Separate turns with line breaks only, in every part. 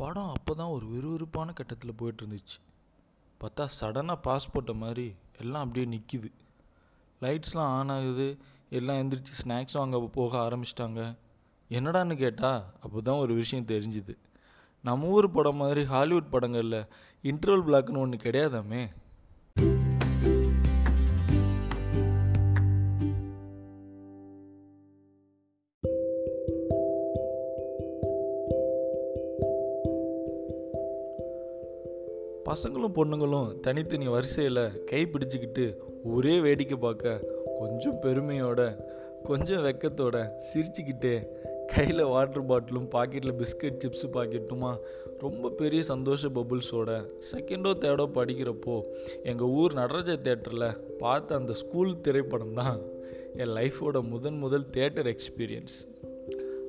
படம் அப்போ தான் ஒரு விறுவிறுப்பான கட்டத்தில் போயிட்டு இருந்துச்சு பார்த்தா சடனாக பாஸ் போட்ட மாதிரி எல்லாம் அப்படியே நிற்கிது லைட்ஸ்லாம் ஆன் ஆகுது. எல்லாம் எந்திரிச்சு ஸ்நாக்ஸ் வாங்க போக ஆரம்பிச்சிட்டாங்க. என்னடான்னு கேட்டால் அப்போ தான் ஒரு விஷயம் தெரிஞ்சுது. நம்ம ஊர் படம் மாதிரி ஹாலிவுட் படங்களில் இன்டர்வல் பிளாக்னு ஒன்று கிடையாதாமே? பசங்களும் பொண்ணுங்களும் தனித்தனி வரிசையில் கை பிடிச்சிக்கிட்டு ஒரே வேடிக்கை பார்க்க கொஞ்சம் பெருமையோட கொஞ்சம் வெக்கத்தோட சிரிச்சுக்கிட்டே கையில் வாட்டர் பாட்டிலும் பாக்கெட்டில் பிஸ்கட் சிப்ஸ் பாக்கெட்டுமா ரொம்ப பெரிய சந்தோஷ பபுள்ஸோட செகண்டோ தேர்டோ படிக்கிறப்போ எங்கள் ஊர் நடராஜ தேட்டரில் பார்த்த அந்த ஸ்கூல் திரைப்படம் தான் என் லைஃபோட முதன் முதல் தேட்டர் எக்ஸ்பீரியன்ஸ்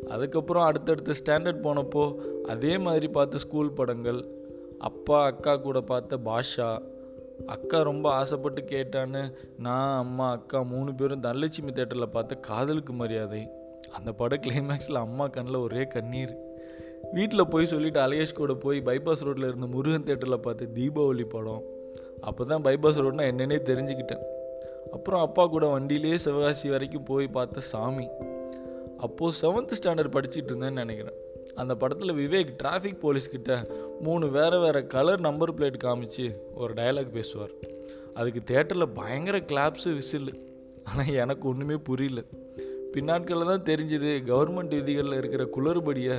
அதுக்கப்புறம் அடுத்தடுத்த ஸ்டாண்டர்ட் போனப்போ அதே மாதிரி பார்த்த ஸ்கூல் படங்கள் அப்பா அக்கா கூட பார்த்த பாஷா அக்கா ரொம்ப ஆசைப்பட்டு கேட்டான்னு நான் அம்மா அக்கா மூணு பேரும் தனலட்சுமி தேட்டரில் பார்த்த காதலுக்கு மரியாதை. அந்த படம் கிளைமேக்ஸில் அம்மா கண்ணில் ஒரே கண்ணீர். வீட்டில் போய் சொல்லிட்டு அலையேஷ் கூட போய் பைபாஸ் ரோட்டில் இருந்த முருகன் தேட்டரில் பார்த்து தீபாவளி படம். அப்போ தான் பைபாஸ் ரோட்னா என்னன்னே தெரிஞ்சுக்கிட்டேன். அப்புறம் அப்பா கூட வண்டியிலே சிவகாசி வரைக்கும் போய் பார்த்த சாமி. அப்போது செவன்த் ஸ்டாண்டர்ட் படிச்சுட்டு இருந்தேன்னு நினைக்கிறேன். அந்த படத்தில் விவேக் டிராஃபிக் போலீஸ்கிட்ட மூணு வேற வேற கலர் நம்பர் பிளேட் காமிச்சு ஒரு டயலாக் பேசுவார். அதுக்கு தேட்டரில் பயங்கர கிளாப்ஸு விசில் ஆனால் எனக்கு ஒன்றுமே புரியல. பின்னாட்களில் தான் தெரிஞ்சுது கவர்மெண்ட் விதிகளில் இருக்கிற குளறுபடியை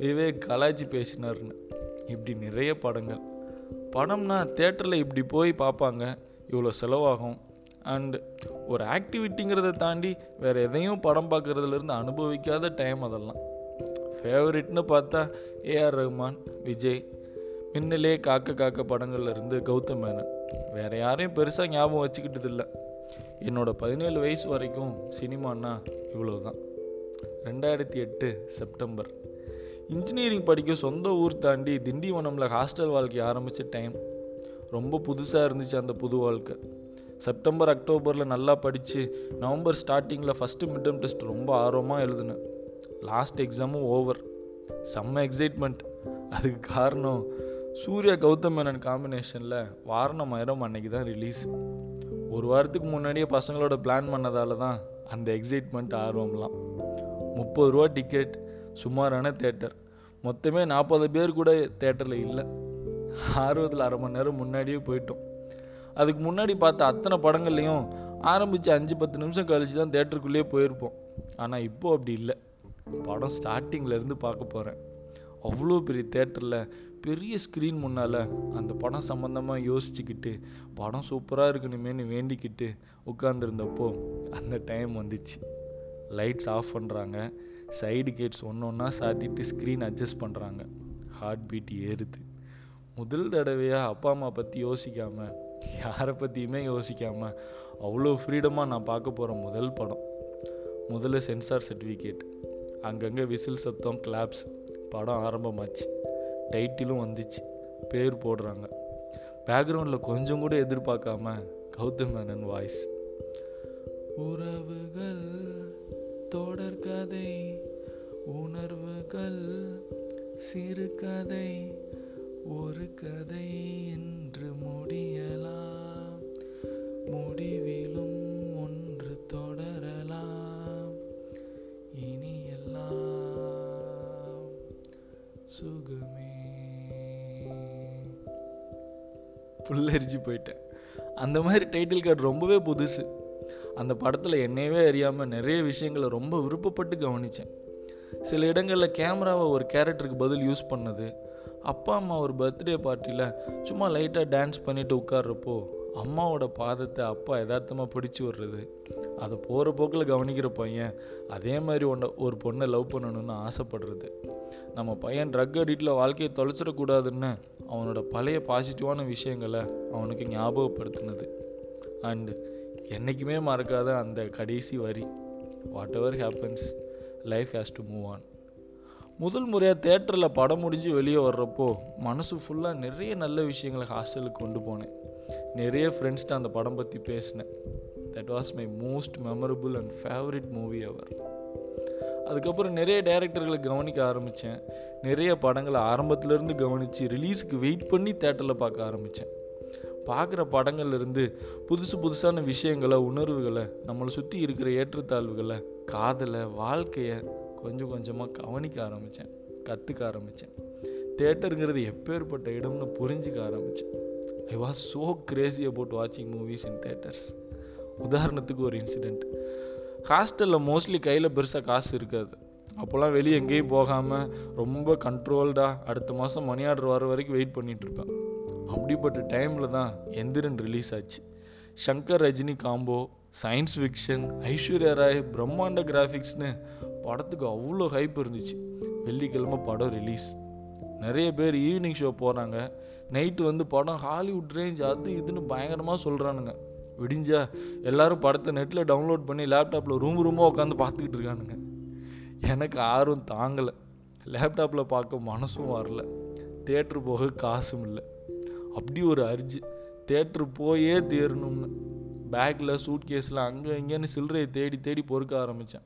விவேக் கலாய்ச்சி பேசினார்னு இப்படி நிறைய படங்கள். படம்னா தேட்டரில் இப்படி போய் பார்ப்பாங்க. இவ்வளோ செலவாகும். அண்டு ஒரு ஆக்டிவிட்டிங்கிறத தாண்டி வேறு எதையும் படம் பார்க்குறதுலேருந்து அனுபவிக்காத டைம் அதெல்லாம். ஃபேவரெட்னு பார்த்தா ஏஆர் ரஹ்மான் விஜய் மின்னலே காக்க காக்க படங்கள்ல இருந்து கௌதம் மேனன். வேற யாரையும் பெருசாக ஞாபகம் வச்சுக்கிட்டது இல்லை என்னோட பதினேழு வயசு வரைக்கும் சினிமான்னா இவ்வளவுதான். ரெண்டாயிரத்தி எட்டு செப்டம்பர். இன்ஜினியரிங் படிக்க சொந்த ஊர் தாண்டி திண்டிவனம்ல ஹாஸ்டல் வாழ்க்கை ஆரம்பித்த டைம் ரொம்ப புதுசாக இருந்துச்சு அந்த புது வாழ்க்கை. செப்டம்பர் அக்டோபரில் நல்லா படித்து நவம்பர் ஸ்டார்டிங்கில் ஃபஸ்ட்டு மிட்டம் டெஸ்ட் ரொம்ப ஆர்வமாக எழுதினேன். லாஸ்ட் எக்ஸாமும் ஓவர் செம்ம எக்ஸைட்மெண்ட் அதுக்கு காரணம் சூர்யா கௌதம் மேனன் காம்பினேஷனில் வாரணம் ஆயிரம் அன்னைக்கு தான் ரிலீஸ் ஒரு வாரத்துக்கு முன்னாடியே பசங்களோட பிளான் பண்ணதால தான் அந்த எக்ஸைட்மெண்ட் ஆர்வம்லாம். முப்பது ரூபா டிக்கெட் சுமாரான தேட்டர் மொத்தமே நாற்பது பேர் கூட தேட்டரில் இல்லை. ஆர்வத்தில் அரை மணி நேரம் முன்னாடியே போயிட்டோம். அதுக்கு முன்னாடி பார்த்த அத்தனை படங்கள்லையும் ஆரம்பித்து அஞ்சு பத்து நிமிஷம் கழிச்சு தான் தேட்டருக்குள்ளேயே போயிருப்போம். ஆனால் இப்போது அப்படி இல்லை. படம் ஸ்டார்டிங்லேருந்து பார்க்க போகிறேன் அவ்வளோ பெரிய தேட்டரில் பெரிய ஸ்க்ரீன் முன்னால் அந்த படம் சம்மந்தமாக யோசிச்சுக்கிட்டு படம் சூப்பராக இருக்கணுமேனு வேண்டிக்கிட்டு உட்காந்துருந்தப்போ அந்த டைம் வந்துச்சு. லைட்ஸ் ஆஃப் பண்ணுறாங்க சைடு கேட்ஸ் ஒன்று ஒன்றா சாத்திட்டு ஸ்க்ரீன் அட்ஜஸ்ட் பண்ணுறாங்க ஹார்ட் பீட் ஏறுது. முதல் தடவையாக அப்பா அம்மா பற்றி யோசிக்காமல் யாரை பற்றியுமே யோசிக்காமல் அவ்வளோ ஃப்ரீடமாக நான் பார்க்க போகிற முதல் படம். முதல்ல சென்சார் சர்டிஃபிகேட் அங்கங்கே விசில் சத்தம் கிளாப்ஸ் படம் ஆரம்பமாச்சு. டைட்டிலும் வந்துச்சு. பேர் போடுறாங்க. பேக்ரவுண்டில் கொஞ்சம் கூட எதிர்பார்க்காம கௌதம் மேனன் வாய்ஸ் உறவுகள் தொடர்கதை உணர்வுகள் சிறுகதை ஒரு கதை என்று முடியலாம். முடிவிலும் சுகமே புல்லரிச்சு போயிட்டேன். அந்த மாதிரி டைட்டில் கார்டு ரொம்பவே புதுசு. அந்த படத்தில் என்னையவே அறியாமல் நிறைய விஷயங்களை ரொம்ப விருப்பப்பட்டு கவனித்தேன் சில இடங்களில் கேமராவை ஒரு கேரக்டருக்கு பதில் யூஸ் பண்ணது. அப்பா அம்மா ஒரு பர்த்டே பார்ட்டியில் சும்மா லைட்டாக டான்ஸ் பண்ணிட்டு உட்கார்றப்போ அம்மாவோட பாதத்தை அப்பா யதார்த்தமாக பிடிச்சி விடுறது. அதை போகிற போக்கில் கவனிக்கிற பையன் அதே மாதிரி ஒன்றை ஒரு பொண்ணை லவ் பண்ணணும்னு ஆசைப்படுறது. நம்ம பையன் ட்ரக் அடிட்டில் வாழ்க்கையை தொலைச்சிடக்கூடாதுன்னு அவனோட பழைய பாசிட்டிவான விஷயங்களை அவனுக்கு ஞாபகப்படுத்தினது. அண்டு என்றைக்குமே மறக்காத அந்த கடைசி வரி whatever happens life has to move on முதல் முறையாக தேட்டரில் படம் முடிஞ்சு வெளியே வர்றப்போ மனசு ஃபுல்லாக நிறைய நல்ல விஷயங்களை ஹாஸ்டலுக்கு கொண்டு போனேன். நிறைய ஃப்ரெண்ட்ஸ்கிட்ட அந்த படம் பற்றி பேசினேன். That was my most memorable and favourite movie அவர் அதுக்கப்புறம் நிறைய டேரக்டர்களை கவனிக்க ஆரம்பித்தேன் நிறைய படங்களை ஆரம்பத்துலேருந்து கவனித்து ரிலீஸுக்கு வெயிட் பண்ணி தேட்டரில் பார்க்க ஆரம்பித்தேன் பார்க்குற படங்கள்லேருந்து புதுசு புதுசான விஷயங்களை உணர்வுகளை நம்மளை சுற்றி இருக்கிற ஏற்றத்தாழ்வுகளை காதலை வாழ்க்கையை கொஞ்சம் கொஞ்சமாக கவனிக்க ஆரம்பித்தேன் கற்றுக்க ஆரம்பித்தேன் தேட்டருங்கிறது எப்பேற்பட்ட இடம்னு புரிஞ்சுக்க ஆரம்பித்தேன் I was so crazy about வாட்சிங் மூவிஸ் இன் தேட்டர்ஸ் உதாரணத்துக்கு ஒரு இன்சிடெண்ட் ஹாஸ்டலில் மோஸ்ட்லி கையில் பெருசாக காசு இருக்காது. அப்போல்லாம் வெளியே எங்கேயும் போகாமல் ரொம்ப கண்ட்ரோல்டாக அடுத்த மாதம் மணி ஆர்டர் வர வரைக்கும் வெயிட் பண்ணிகிட்ருப்பேன் அப்படிப்பட்ட டைமில் தான் எந்திரன் ரிலீஸ் ஆச்சு. Shankar Rajini combo science fiction Aishwarya Rai பிரம்மாண்ட கிராஃபிக்ஸ்னு படத்துக்கு அவ்வளோ ஹைப் இருந்துச்சு. வெள்ளிக்கிழமை படம் ரிலீஸ் நிறைய பேர் ஈவினிங் ஷோ போகிறாங்க நைட்டு வந்து படம் ஹாலிவுட் ரேஞ்ச் அது இதுன்னு பயங்கரமாக சொல்கிறானுங்க விடிஞ்சா எல்லாரும் படத்தை நெட்டில் டவுன்லோட் பண்ணி லேப்டாப்பில் ரூம் ரூமாக உட்காந்து பார்த்துக்கிட்டு இருக்கானுங்க. எனக்கு ஆர்வம் தாங்கலை. லேப்டாப்பில் பார்க்க மனசும் வரல. தேட்ரு போக காசும் இல்லை. அப்படி ஒரு அர்ஜி தேட்ரு போயே தேரணும்னு பேக்கில் சூட் கேஸில் அங்கே இங்கேன்னு சில்லறையை தேடி தேடி பொறுக்க ஆரம்பித்தேன்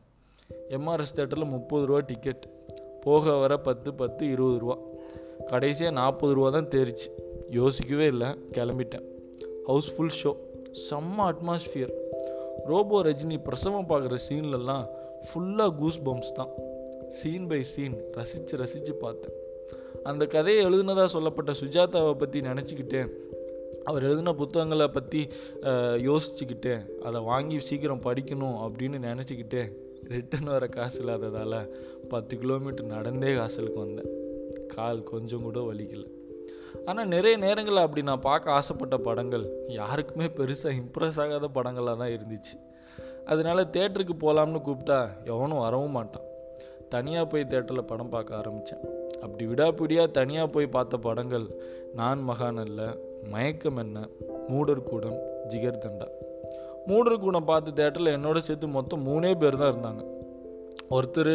எம்ஆர்எஸ் தேட்டரில் முப்பது ரூபா டிக்கெட் போக வர பத்து பத்து இருபது ரூபா. கடைசியாக நாற்பது ரூபா தான் தெரிச்சு யோசிக்கவே இல்லை கிளம்பிட்டேன். ஹவுஸ்ஃபுல் ஷோ செம்ம அட்மாஸ்ஃபியர் ரோபோ ரஜினி பிரசவம் பார்க்குற சீன்லலாம் ஃபுல்லாக கூஸ் பம்ப்ஸ் தான். சீன் பை சீன் ரசித்து ரசித்து பார்த்தேன். அந்த கதையை எழுதுனதாக சொல்லப்பட்ட சுஜாதாவை பற்றி நினச்சிக்கிட்டு அவர் எழுதின புத்தகங்களை பற்றி யோசிச்சுக்கிட்டு அதை வாங்கி சீக்கிரம் படிக்கணும் அப்படின்னு நினச்சிக்கிட்டு ரிட்டன் வர காசு இல்லாததால் பத்து கிலோமீட்டர் நடந்தே ஹாஸ்டலுக்கு வந்தேன். கால் கொஞ்சம் கூட வலிக்கல. ஆனால் நிறைய நேரங்களில் அப்படி நான் பார்க்க ஆசைப்பட்ட படங்கள் யாருக்குமே பெருசாக இம்ப்ரெஸ் ஆகாத படங்களாக தான் இருந்துச்சு. அதனால தேட்டருக்கு போகலாம்னு கூப்பிட்டா எவனும் வரவும் மாட்டான். தனியாக போய் தேட்டரில் படம் பார்க்க ஆரம்பித்தேன் அப்படி விடாப்பிடியாக தனியாக போய் பார்த்த படங்கள் நான் மகான் அல்ல மயக்கம் என்ன மூடர் கூடம் ஜிகர் தண்டா மூடர் கூடம் பார்த்து தேட்டரில் என்னோட சேர்த்து மொத்தம் மூணே பேர் தான் இருந்தாங்க. ஒருத்தர்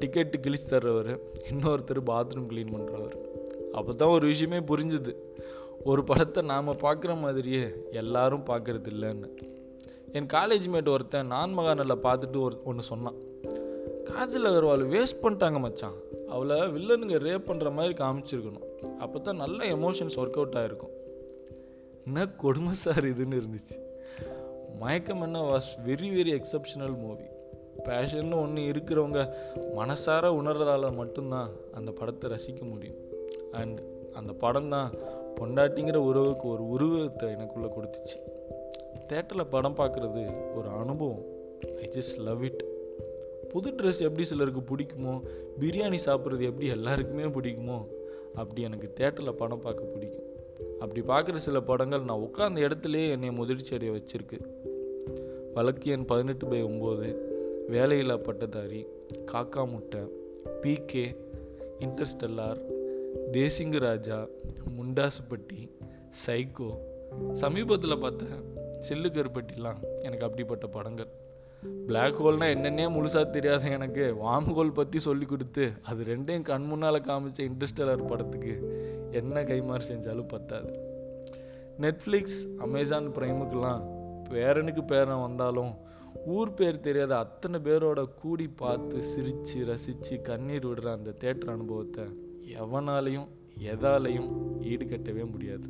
டிக்கெட்டு கிழிச்சு தர்றவர் இன்னொருத்தர் பாத்ரூம் க்ளீன் பண்ணுறவர் அப்போ தான் ஒரு விஷயமே புரிஞ்சுது. ஒரு படத்தை நாம் பார்க்குற மாதிரியே எல்லாரும் பார்க்கறது இல்லைன்னு. என் காலேஜ் மேட் ஒருத்தன் நான் மகானில் பார்த்துட்டு ஒரு ஒன்று சொன்னான். காஜல் அகர்வால் வேஸ்ட் பண்ணிட்டாங்க மச்சான். அவளை வில்லனுங்க ரேப் பண்ணுற மாதிரி காமிச்சிருக்கணும். அப்போ தான் நல்ல எமோஷன்ஸ் ஒர்க் அவுட் ஆகிருக்கும் என்ன கொடுமை சார் இதுன்னு இருந்துச்சு. Mayakkam Enna was very very exceptional movie பேஷன்னு ஒன்று இருக்கிறவங்க மனசார உணர்றதால மட்டும்தான் அந்த படத்தை ரசிக்க முடியும். அண்ட் அந்த படம் தான் பொண்டாட்டிங்கிற உறவுக்கு ஒரு உருவத்தை எனக்குள்ளே கொடுத்துச்சு. தேட்டரில் படம் பார்க்குறது ஒரு அனுபவம். ஐ ஜஸ்ட் லவ் இட் புது ட்ரெஸ் எப்படி சிலருக்கு பிடிக்குமோ பிரியாணி சாப்பிட்றது எப்படி எல்லாருக்குமே பிடிக்குமோ அப்படி எனக்கு தேட்டரில் படம் பார்க்க பிடிக்கும். அப்படி பார்க்குற சில படங்கள் நான் உட்காந்த இடத்துலையே என்னை முதிர்ச்சி அடைய வச்சிருக்கு. வழக்கு எண் பதினெட்டு பை ஒம்பது வேலையில்லா பட்டதாரி காக்கா முட்டை பிகே இன்டர்ஸ்டெல்லார் தேசிங்கு ராஜா முண்டாசுப்பட்டி சைக்கோ சமீபத்தில் பார்த்த சில்லு கருப்பட்டிலாம் எனக்கு அப்படிப்பட்ட படங்கள். பிளாக் ஹோல்னா என்னென்னே முழுசா தெரியாத எனக்கு வாம் ஹோல் பற்றி சொல்லி கொடுத்து அது ரெண்டையும் கண் முன்னால் காமிச்ச இன்டர்ஸ்டெல்லர் படத்துக்கு என்ன கைமாறு செஞ்சாலும் பத்தாது. நெட்ஃப்ளிக்ஸ் அமேசான் ப்ரைமுக்கெல்லாம் பேரனுக்கு பேரன் வந்தாலும் ஊர் பேர் தெரியாத அத்தனை பேரோட கூடி பார்த்து சிரிச்சு ரசிச்சு கண்ணீர் விடுற அந்த தேட்டர் அனுபவத்தை எவனாலையும் எதாலையும் ஈடுகட்டவே முடியாது.